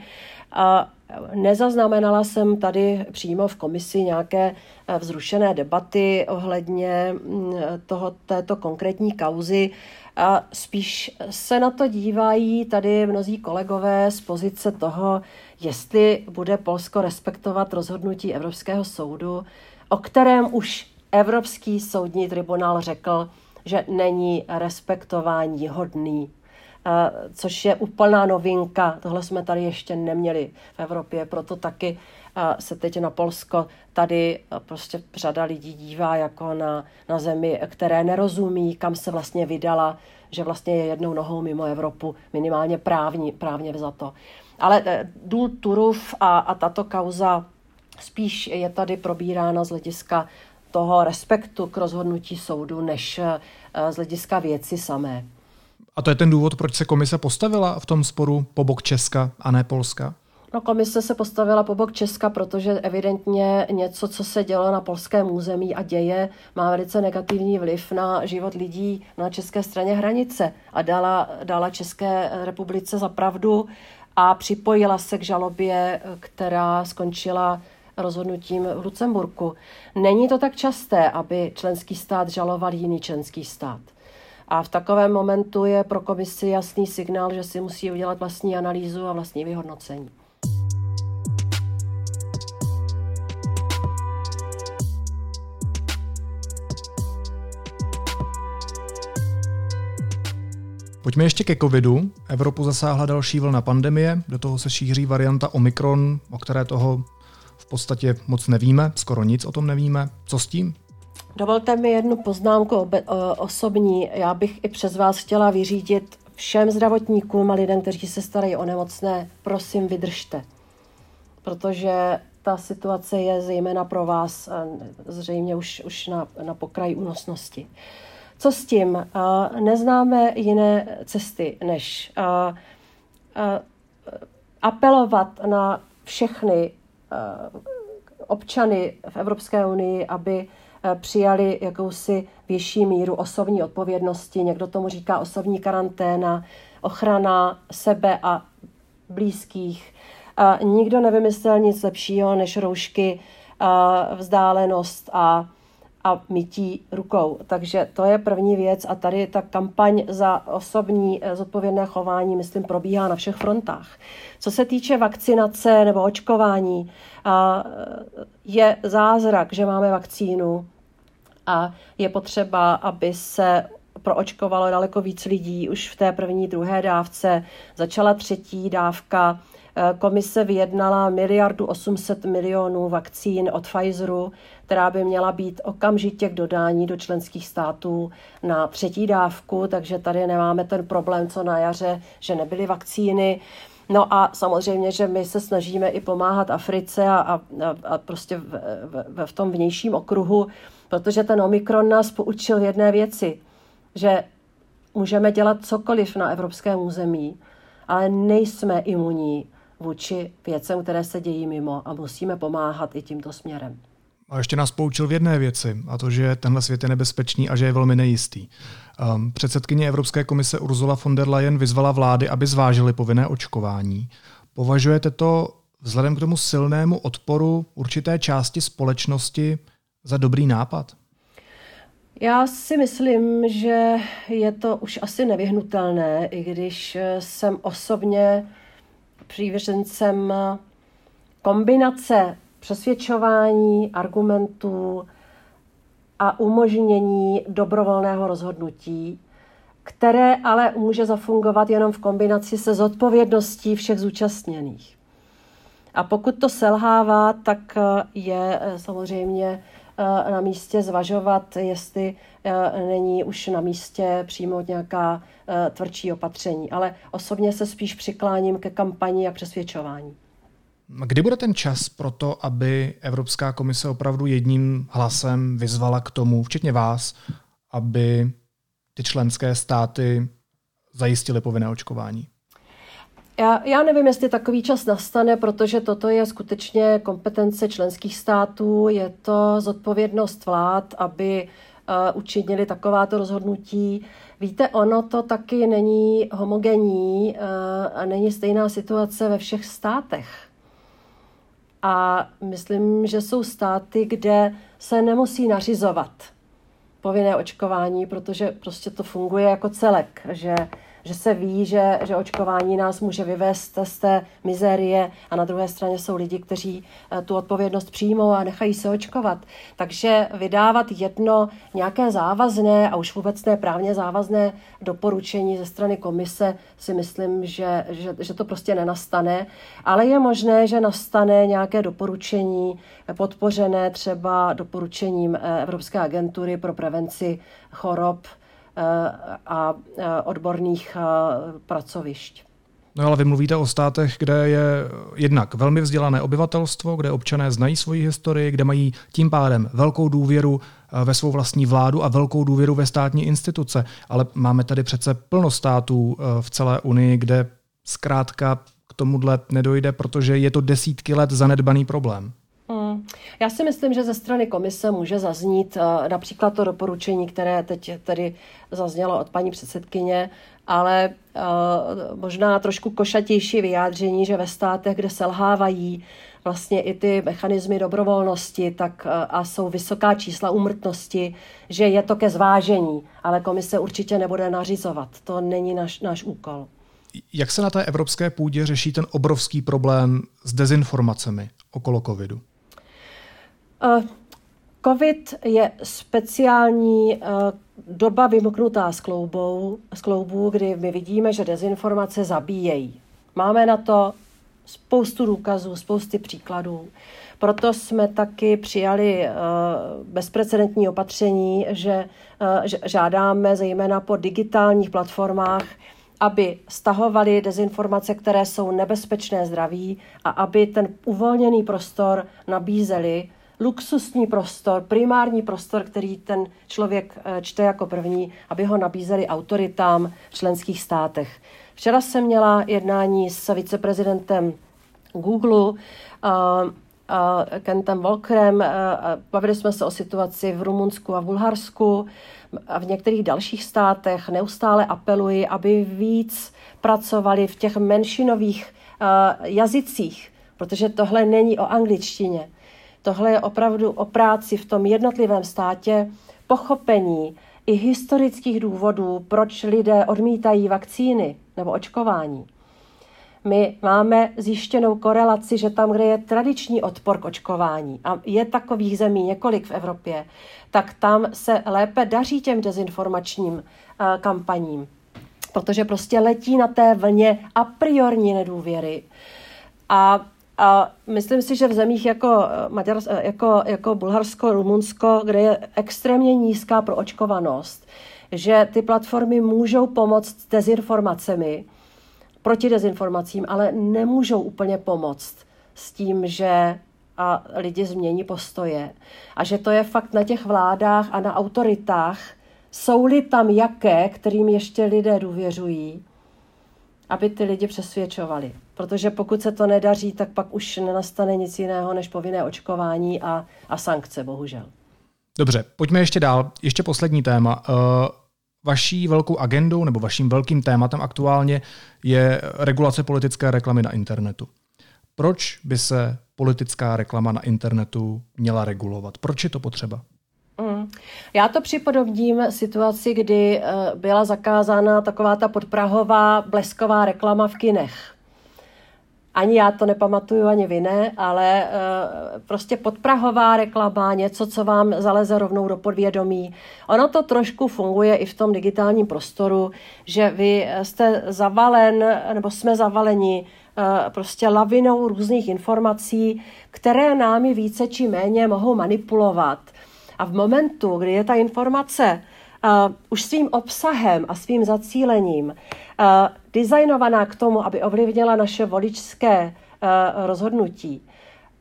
[SPEAKER 2] A Nezaznamenala jsem tady přímo v komisi nějaké eh, vzrušené debaty ohledně mm, toho, této konkrétní kauzy. A spíš se na to dívají tady mnozí kolegové z pozice toho, jestli bude Polsko respektovat rozhodnutí Evropského soudu, o kterém už Evropský soudní tribunál řekl, že není respektování hodný což je úplná novinka. Tohle jsme tady ještě neměli v Evropě, proto taky se teď na Polsko tady prostě řada lidí dívá jako na, na zemi, které nerozumí, kam se vlastně vydala, že vlastně je jednou nohou mimo Evropu, minimálně právní, právně vzato. Ale e, důl Turów a, a tato kauza spíš je tady probírána z hlediska toho respektu k rozhodnutí soudu, než z hlediska věci samé.
[SPEAKER 1] A to je ten důvod, proč se komise postavila v tom sporu po bok Česka a ne Polska?
[SPEAKER 2] No komise se postavila po bok Česka, protože evidentně něco, co se dělo na polském území a děje, má velice negativní vliv na život lidí na české straně hranice a dala, dala České republice za pravdu a připojila se k žalobě, která skončila rozhodnutím v Lucemburku. Není to tak časté, aby členský stát žaloval jiný členský stát. A v takovém momentu je pro komisi jasný signál, že si musí udělat vlastní analýzu a vlastní vyhodnocení.
[SPEAKER 1] Pojďme ještě ke covidu. Evropu zasáhla další vlna pandemie, do toho se šíří varianta Omikron, o které toho v podstatě moc nevíme, skoro nic o tom nevíme. Co s tím?
[SPEAKER 2] Dovolte mi jednu poznámku osobní. Já bych i přes vás chtěla vyřídit všem zdravotníkům a lidem, kteří se starají o nemocné, prosím, vydržte. Protože ta situace je zejména pro vás zřejmě už, už na, na pokraji únosnosti. Co s tím? Neznáme jiné cesty, než apelovat na všechny občany v Evropské unii, aby přijali jakousi vyšší míru osobní odpovědnosti. Někdo tomu říká osobní karanténa, ochrana sebe a blízkých. Nikdo nevymyslel nic lepšího než roušky, vzdálenost a a mytí rukou. Takže to je první věc a tady ta kampaň za osobní eh, zodpovědné chování, myslím, probíhá na všech frontách. Co se týče vakcinace nebo očkování, je zázrak, že máme vakcínu a je potřeba, aby se proočkovalo daleko víc lidí už v té první, druhé dávce. Začala třetí dávka Eh, komise vyjednala miliardu 800 milionů vakcín od Pfizeru, která by měla být okamžitě k dodání do členských států na třetí dávku, takže tady nemáme ten problém, co na jaře, že nebyly vakcíny. No a samozřejmě, že my se snažíme i pomáhat Africe a, a, a prostě v, v, v tom vnějším okruhu, protože ten Omikron nás poučil jedné věci, že můžeme dělat cokoliv na evropském území, ale nejsme imunní vůči věcem, které se dějí mimo a musíme pomáhat i tímto směrem.
[SPEAKER 1] A ještě nás poučil v jedné věci, a to, že tenhle svět je nebezpečný a že je velmi nejistý. Um, předsedkyně Evropské komise Ursula von der Leyen vyzvala vlády, aby zvážily povinné očkování. Považujete to vzhledem k tomu silnému odporu určité části společnosti za dobrý nápad?
[SPEAKER 2] Já si myslím, že je to už asi nevyhnutelné, i když jsem osobně přívržencem kombinace přesvědčování, argumentů a umožnění dobrovolného rozhodnutí, které ale může zafungovat jenom v kombinaci se zodpovědností všech zúčastněných. A pokud to selhává, tak je samozřejmě Eh, na místě zvažovat, jestli eh, není už na místě přijmout nějaká eh, tvrdší opatření. Ale osobně se spíš přikláním ke kampani a přesvědčování.
[SPEAKER 1] Kdy bude ten čas pro to, aby Evropská komise opravdu jedním hlasem vyzvala k tomu, včetně vás, aby ty členské státy zajistily povinné očkování?
[SPEAKER 2] Já, já nevím, jestli takový čas nastane, protože toto je skutečně kompetence členských států, je to zodpovědnost vlád, aby uh, učinili takováto rozhodnutí. Víte, ono to taky není homogenní uh, a není stejná situace ve všech státech. A myslím, že jsou státy, kde se nemusí nařizovat povinné očkování, protože prostě to funguje jako celek, že že se ví, že, že očkování nás může vyvést z té mizérie a na druhé straně jsou lidi, kteří eh, tu odpovědnost přijmou a nechají se očkovat. Takže vydávat jedno nějaké závazné a už vůbec ne právně závazné doporučení ze strany komise si myslím, že, že, že to prostě nenastane, ale je možné, že nastane nějaké doporučení podpořené třeba doporučením eh, Evropské agentury pro prevenci chorob a odborných pracovišť.
[SPEAKER 1] No ale vy mluvíte o státech, kde je jednak velmi vzdělané obyvatelstvo, kde občané znají svoji historii, kde mají tím pádem velkou důvěru eh, ve svou vlastní vládu a velkou důvěru ve státní instituce. Ale máme tady přece plno států eh, v celé Unii, kde zkrátka k tomuhle nedojde, protože je to desítky let zanedbaný problém?
[SPEAKER 2] Já si myslím, že ze strany komise může zaznít uh, například to doporučení, které teď tady zaznělo od paní předsedkyně, ale uh, možná trošku košatější vyjádření, že ve státech, kde selhávají vlastně i ty mechanismy dobrovolnosti tak, uh, a jsou vysoká čísla úmrtnosti, že je to ke zvážení, ale komise určitě nebude nařizovat. To není náš, náš úkol.
[SPEAKER 1] Jak se na té evropské půdě řeší ten obrovský problém s dezinformacemi okolo covidu?
[SPEAKER 2] Uh, COVID je speciální uh, doba vymknutá z, kloubou, z kloubů, kdy my vidíme, že dezinformace zabíjejí. Máme na to spoustu důkazů, spousty příkladů. Proto jsme taky přijali uh, bezprecedentní opatření, že žádáme zejména po digitálních platformách, aby stahovali dezinformace, které jsou nebezpečné zdraví a aby ten uvolněný prostor nabízeli luxusní prostor, primární prostor, který ten člověk eh, čte jako první, aby ho nabízeli autoritám v členských státech. Včera jsem měla jednání s viceprezidentem Google, uh, uh, Kentem Volkerem. Uh, bavili jsme se o situaci v Rumunsku a v Bulharsku a v některých dalších státech. Neustále apeluji, aby víc pracovali v těch menšinových jazycích, protože tohle není o angličtině. Tohle je opravdu o práci v tom jednotlivém státě, pochopení i historických důvodů, proč lidé odmítají vakcíny nebo očkování. My máme zjištěnou korelaci, že tam, kde je tradiční odpor k očkování, a je takových zemí několik v Evropě, tak tam se lépe daří těm dezinformačním uh, kampaním, protože prostě letí na té vlně a priorní nedůvěry. A a myslím si, že v zemích jako, eh, Maďars, eh, jako, jako Bulharsko, Rumunsko, kde je extrémně nízká proočkovanost, že ty platformy můžou pomoct dezinformacemi, proti dezinformacím, ale nemůžou úplně pomoct s tím, že a lidi změní postoje. A že to je fakt na těch vládách a na autoritách, jsou-li tam jaké, kterým ještě lidé důvěřují, aby ty lidi přesvědčovali. Protože pokud se to nedaří, tak pak už nenastane nic jiného než povinné očkování a, a sankce, bohužel.
[SPEAKER 1] Dobře, pojďme ještě dál. Ještě poslední téma. Uh, vaší velkou agendou nebo vaším velkým tématem aktuálně je regulace politické reklamy na internetu. Proč by se politická reklama na internetu měla regulovat? Proč je to potřeba?
[SPEAKER 2] Mm. Já to připodobním situaci, kdy eh, byla zakázána taková ta podprahová blesková reklama v kinech. Ani já to nepamatuju, ani vy ne, ale eh, prostě podprahová reklama, něco, co vám zaleze rovnou do podvědomí. Ono to trošku funguje i v tom digitálním prostoru, že vy jste zavalen, nebo jsme zavaleni eh, prostě lavinou různých informací, které námi více či méně mohou manipulovat – a v momentu, kdy je ta informace uh, už svým obsahem a svým zacílením uh, designovaná k tomu, aby ovlivnila naše voličské uh, rozhodnutí,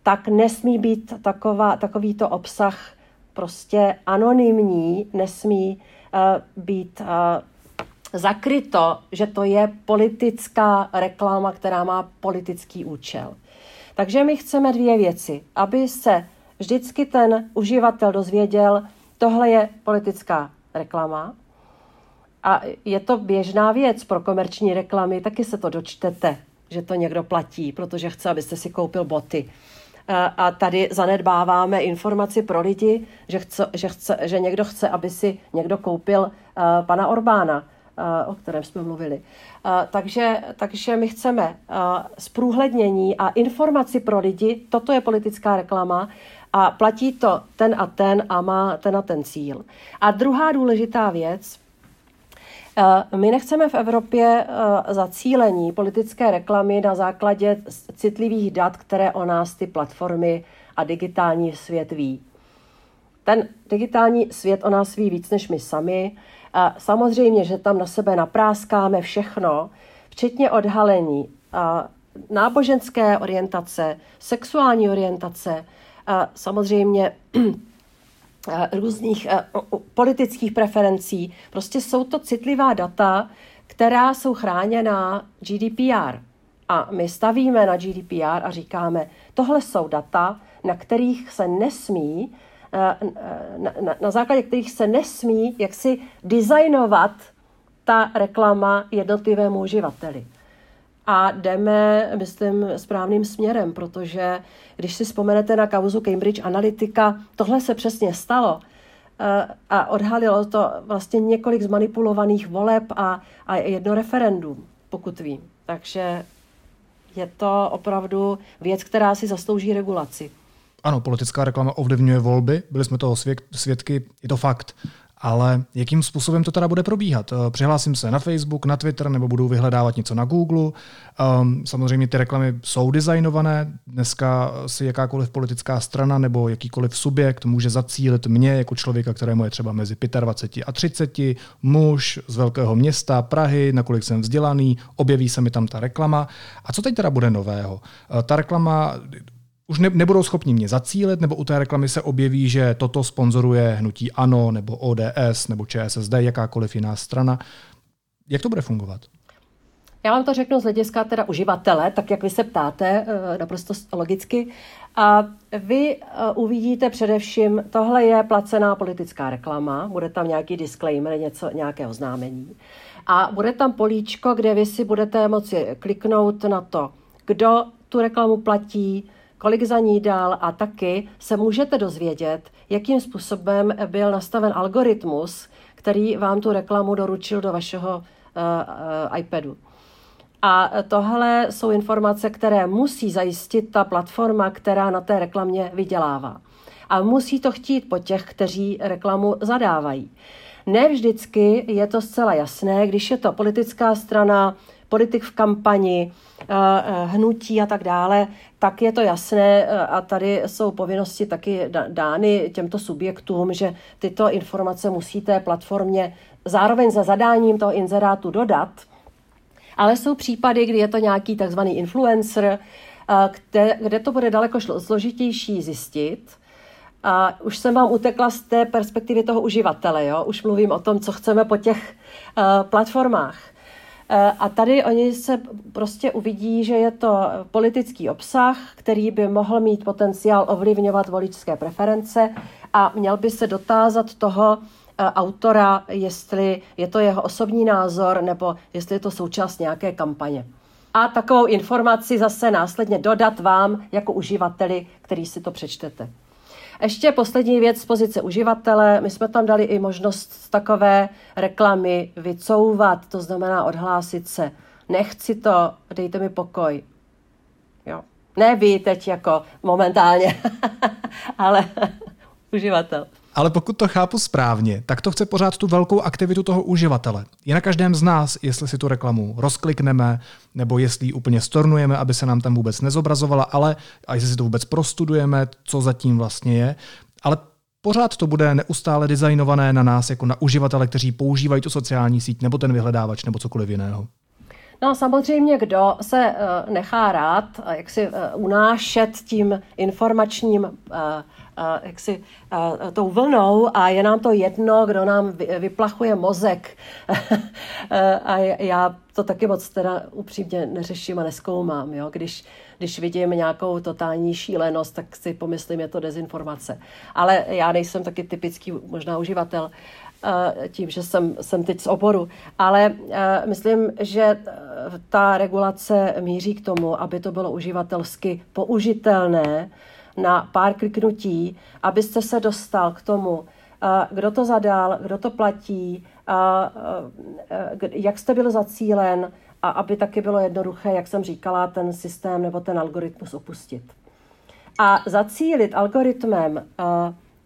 [SPEAKER 2] tak nesmí být taková, takovýto obsah prostě anonymní, nesmí uh, být uh, zakryto, že to je politická reklama, která má politický účel. Takže my chceme dvě věci. Aby se vždycky ten uživatel dozvěděl, tohle je politická reklama a je to běžná věc pro komerční reklamy, taky se to dočtete, že to někdo platí, protože chce, abyste si koupil boty. A tady zanedbáváme informaci pro lidi, že, chce, že, chce, že někdo chce, aby si někdo koupil uh, pana Orbána, uh, o kterém jsme mluvili. Uh, takže, takže my chceme zprůhlednění a informaci pro lidi, toto je politická reklama, a platí to ten a ten a má ten a ten cíl. A druhá důležitá věc, eh, my nechceme v Evropě eh, zacílení politické reklamy na základě citlivých dat, které o nás ty platformy a digitální svět ví. Ten digitální svět o nás ví víc než my sami. Samozřejmě, že tam na sebe napráskáme všechno, včetně odhalení náboženské orientace, sexuální orientace, samozřejmě různých politických preferencí. Prostě jsou to citlivá data, která jsou chráněna GDPR. A my stavíme na GDPR a říkáme, tohle jsou data, na kterých se nesmí, eh, na, na, na základě kterých se nesmí jaksi designovat ta reklama jednotlivému uživateli. A jdeme, myslím, správným směrem, protože když si vzpomenete na kauzu Cambridge Analytica, tohle se přesně stalo eh, a odhalilo to vlastně několik zmanipulovaných voleb a, a jedno referendum, pokud vím. Takže je to opravdu věc, která si zaslouží regulaci.
[SPEAKER 1] Ano, politická reklama ovlivňuje volby, byli jsme toho svědky, je to fakt. Ale jakým způsobem to teda bude probíhat? Eh, přihlásím se na Facebook, na Twitter nebo budu vyhledávat něco na Google. Um, samozřejmě ty reklamy jsou designované. Dneska si jakákoliv politická strana nebo jakýkoliv subjekt může zacílit mě jako člověka, kterému je třeba mezi 25 a 30, muž z velkého města, Prahy, nakolik jsem vzdělaný, objeví se mi tam ta reklama. A co teď teda bude nového? Eh, ta reklama už ne, nebudou schopni mě zacílit, nebo u té reklamy se objeví, že toto sponzoruje hnutí ANO, nebo ODS, nebo ČSSD, jakákoliv jiná strana. Jak to bude fungovat?
[SPEAKER 2] Já vám to řeknu z hlediska teda uživatele, tak jak vy se ptáte, eh, naprosto logicky. A vy eh, uvidíte především, tohle je placená politická reklama, bude tam nějaký disclaimer, něco, nějaké oznámení. A bude tam políčko, kde vy si budete moci kliknout na to, kdo tu reklamu platí, kolik za ní dal a taky se můžete dozvědět, jakým způsobem byl nastaven algoritmus, který vám tu reklamu doručil do vašeho uh, iPadu. A tohle jsou informace, které musí zajistit ta platforma, která na té reklamě vydělává. A musí to chtít po těch, kteří reklamu zadávají. Ne vždycky je to zcela jasné, když je to politická strana, politik v kampani, eh, eh, hnutí a tak dále, tak je to jasné eh, a tady jsou povinnosti taky dány těmto subjektům, že tyto informace musí té platformě zároveň za zadáním toho inzerátu dodat, ale jsou případy, kdy je to nějaký takzvaný influencer, kde, kde to bude daleko složitější zjistit. A už jsem vám utekla z té perspektivy toho uživatele, jo? už mluvím o tom, co chceme po těch uh, platformách. Eh, a tady oni se prostě uvidí, že je to politický obsah, který by mohl mít potenciál ovlivňovat voličské preference a měl by se dotázat toho eh, autora, jestli je to jeho osobní názor nebo jestli je to součást nějaké kampaně. A takovou informaci zase následně dodat vám jako uživateli, který si to přečtete. Ještě poslední věc z pozice uživatele. My jsme tam dali i možnost takové reklamy vycouvat, to znamená odhlásit se. Nechci to, dejte mi pokoj. Jo. Ne vy teď jako momentálně, ale uživatel.
[SPEAKER 1] Ale pokud to chápu správně, tak to chce pořád tu velkou aktivitu toho uživatele. Je na každém z nás, jestli si tu reklamu rozklikneme, nebo jestli ji úplně stornujeme, aby se nám tam vůbec nezobrazovala, ale a jestli si to vůbec prostudujeme, co zatím vlastně je. Ale pořád to bude neustále designované na nás, jako na uživatele, kteří používají tu sociální síť, nebo ten vyhledávač, nebo cokoliv jiného.
[SPEAKER 2] No samozřejmě, kdo se uh, nechá rád, jak si uh, unášet tím informačním uh, jaksi tou vlnou a je nám to jedno, kdo nám vyplachuje mozek. a já to taky moc teda upřímně neřeším a neskoumám. Jo? Když, když vidím nějakou totální šílenost, tak si pomyslím, je to dezinformace. Ale já nejsem taky typický možná uživatel tím, že jsem, jsem teď z oboru. Ale myslím, že ta regulace míří k tomu, aby to bylo uživatelsky použitelné, na pár kliknutí, abyste se dostal k tomu, kdo to zadal, kdo to platí, jak jste byl zacílen a aby taky bylo jednoduché, jak jsem říkala, ten systém nebo ten algoritmus opustit. A zacílit algoritmem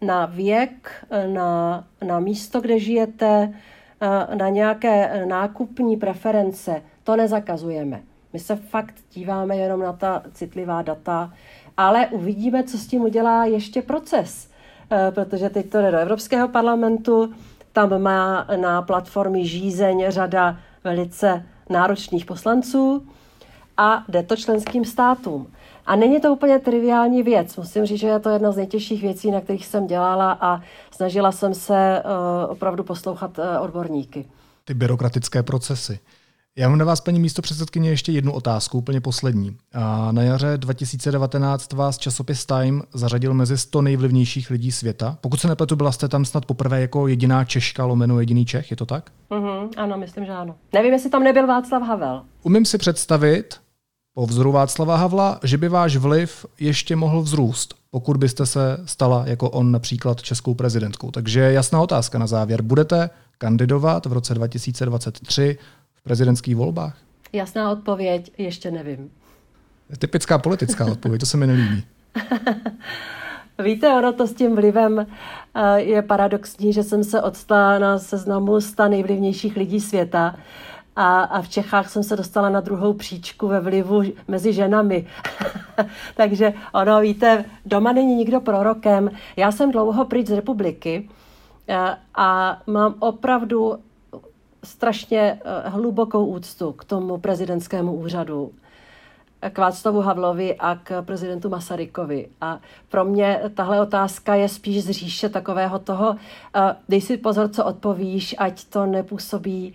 [SPEAKER 2] na věk, na, na místo, kde žijete, na nějaké nákupní preference, to nezakazujeme. My se fakt díváme jenom na ta citlivá data, ale uvidíme, co s tím udělá ještě proces, eh, protože teď to jde do Evropského parlamentu, tam má na platformy žízeň řada velice náročných poslanců a jde to členským státům. A není to úplně triviální věc. Musím říct, že je to jedna z nejtěžších věcí, na kterých jsem dělala a snažila jsem se uh, opravdu poslouchat uh, odborníky.
[SPEAKER 1] Ty byrokratické procesy. Já mám na vás, paní místo předsedkyně, ještě jednu otázku, úplně poslední. A na jaře 2019 vás časopis Time zařadil mezi 100 nejvlivnějších lidí světa. Pokud se nepletu, byla jste tam snad poprvé jako jediná Češka, lomeno jediný Čech, je to tak?
[SPEAKER 2] Mm-hmm, ano, myslím, že ano. Nevím, jestli tam nebyl Václav Havel.
[SPEAKER 1] Umím si představit, po vzoru Václava Havla, že by váš vliv ještě mohl vzrůst, pokud byste se stala jako on například českou prezidentkou. Takže jasná otázka na závěr. Budete kandidovat v roce 2023 v prezidentských volbách?
[SPEAKER 2] Jasná odpověď, ještě nevím.
[SPEAKER 1] Typická politická odpověď, to se mi nelíbí.
[SPEAKER 2] Víte, ono to s tím vlivem eh, je paradoxní, že jsem se odstala na seznamu 100 nejvlivnějších lidí světa a, a v Čechách jsem se dostala na druhou příčku ve vlivu mezi ženami. Takže ono, víte, doma není nikdo prorokem. Já jsem dlouho pryč z republiky a, a mám opravdu strašně eh, hlubokou úctu k tomu prezidentskému úřadu, k Václavu Havlovi a k prezidentu Masarykovi. A pro mě tahle otázka je spíš z říše takového toho, eh, dej si pozor, co odpovíš, ať to nepůsobí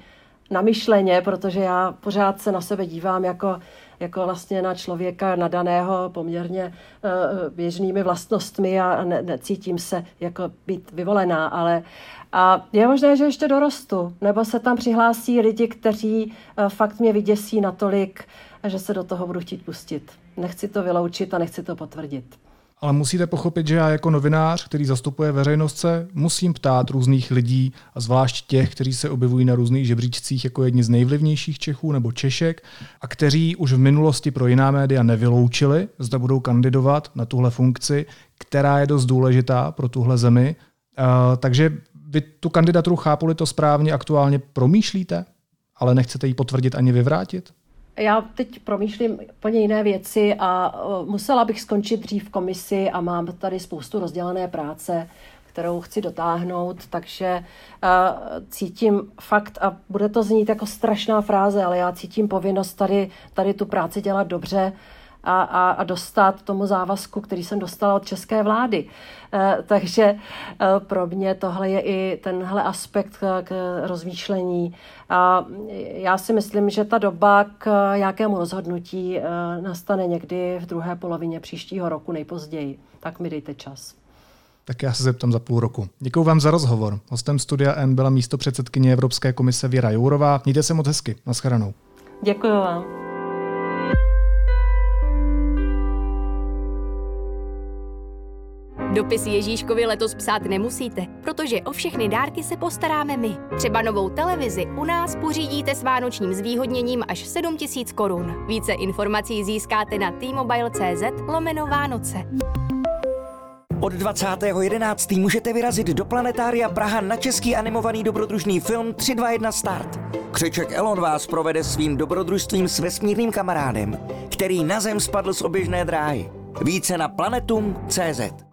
[SPEAKER 2] namyšleně, protože já pořád se na sebe dívám jako, jako vlastně na člověka nadaného poměrně uh, běžnými vlastnostmi a ne, necítím se jako být vyvolená, ale a je možné, že ještě dorostu, nebo se tam přihlásí lidi, kteří uh, fakt mě vyděsí natolik, že se do toho budu chtít pustit. Nechci to vyloučit a nechci to potvrdit.
[SPEAKER 1] Ale musíte pochopit, že já jako novinář, který zastupuje veřejnost, se musím ptát různých lidí, a zvlášť těch, kteří se objevují na různých žebříčcích jako jedni z nejvlivnějších Čechů nebo Češek, a kteří už v minulosti pro jiná média nevyloučili, zda budou kandidovat na tuhle funkci, která je dost důležitá pro tuhle zemi. Uh, takže vy tu kandidaturu chápuli to správně aktuálně promýšlíte, ale nechcete ji potvrdit ani vyvrátit?
[SPEAKER 2] Já teď promýšlím úplně jiné věci a musela bych skončit dřív v komisi a mám tady spoustu rozdělené práce, kterou chci dotáhnout, takže uh, cítím fakt, a bude to znít jako strašná fráze, ale já cítím povinnost tady, tady tu práci dělat dobře a, a, a dostat tomu závazku, který jsem dostala od české vlády. E, takže e, pro mě tohle je i tenhle aspekt k, k rozmýšlení. A já si myslím, že ta doba k jakému rozhodnutí e, nastane někdy v druhé polovině příštího roku nejpozději. Tak mi dejte čas.
[SPEAKER 1] Tak já se zeptám za půl roku. Děkuji vám za rozhovor. Hostem studia N byla místo předsedkyně Evropské komise Věra Jourová. Mějte se moc hezky. Naschledanou.
[SPEAKER 2] Děkuji vám.
[SPEAKER 3] Dopis Ježíškovi letos psát nemusíte, protože o všechny dárky se postaráme my. Třeba novou televizi u nás pořídíte s vánočním zvýhodněním až 7000 korun. Více informací získáte na t-mobile.cz lomeno Vánoce.
[SPEAKER 4] Od 20.11. můžete vyrazit do Planetária Praha na český animovaný dobrodružný film 321 Start. Křeček Elon vás provede svým dobrodružstvím s vesmírným kamarádem, který na Zem spadl z oběžné dráhy. Více na planetum.cz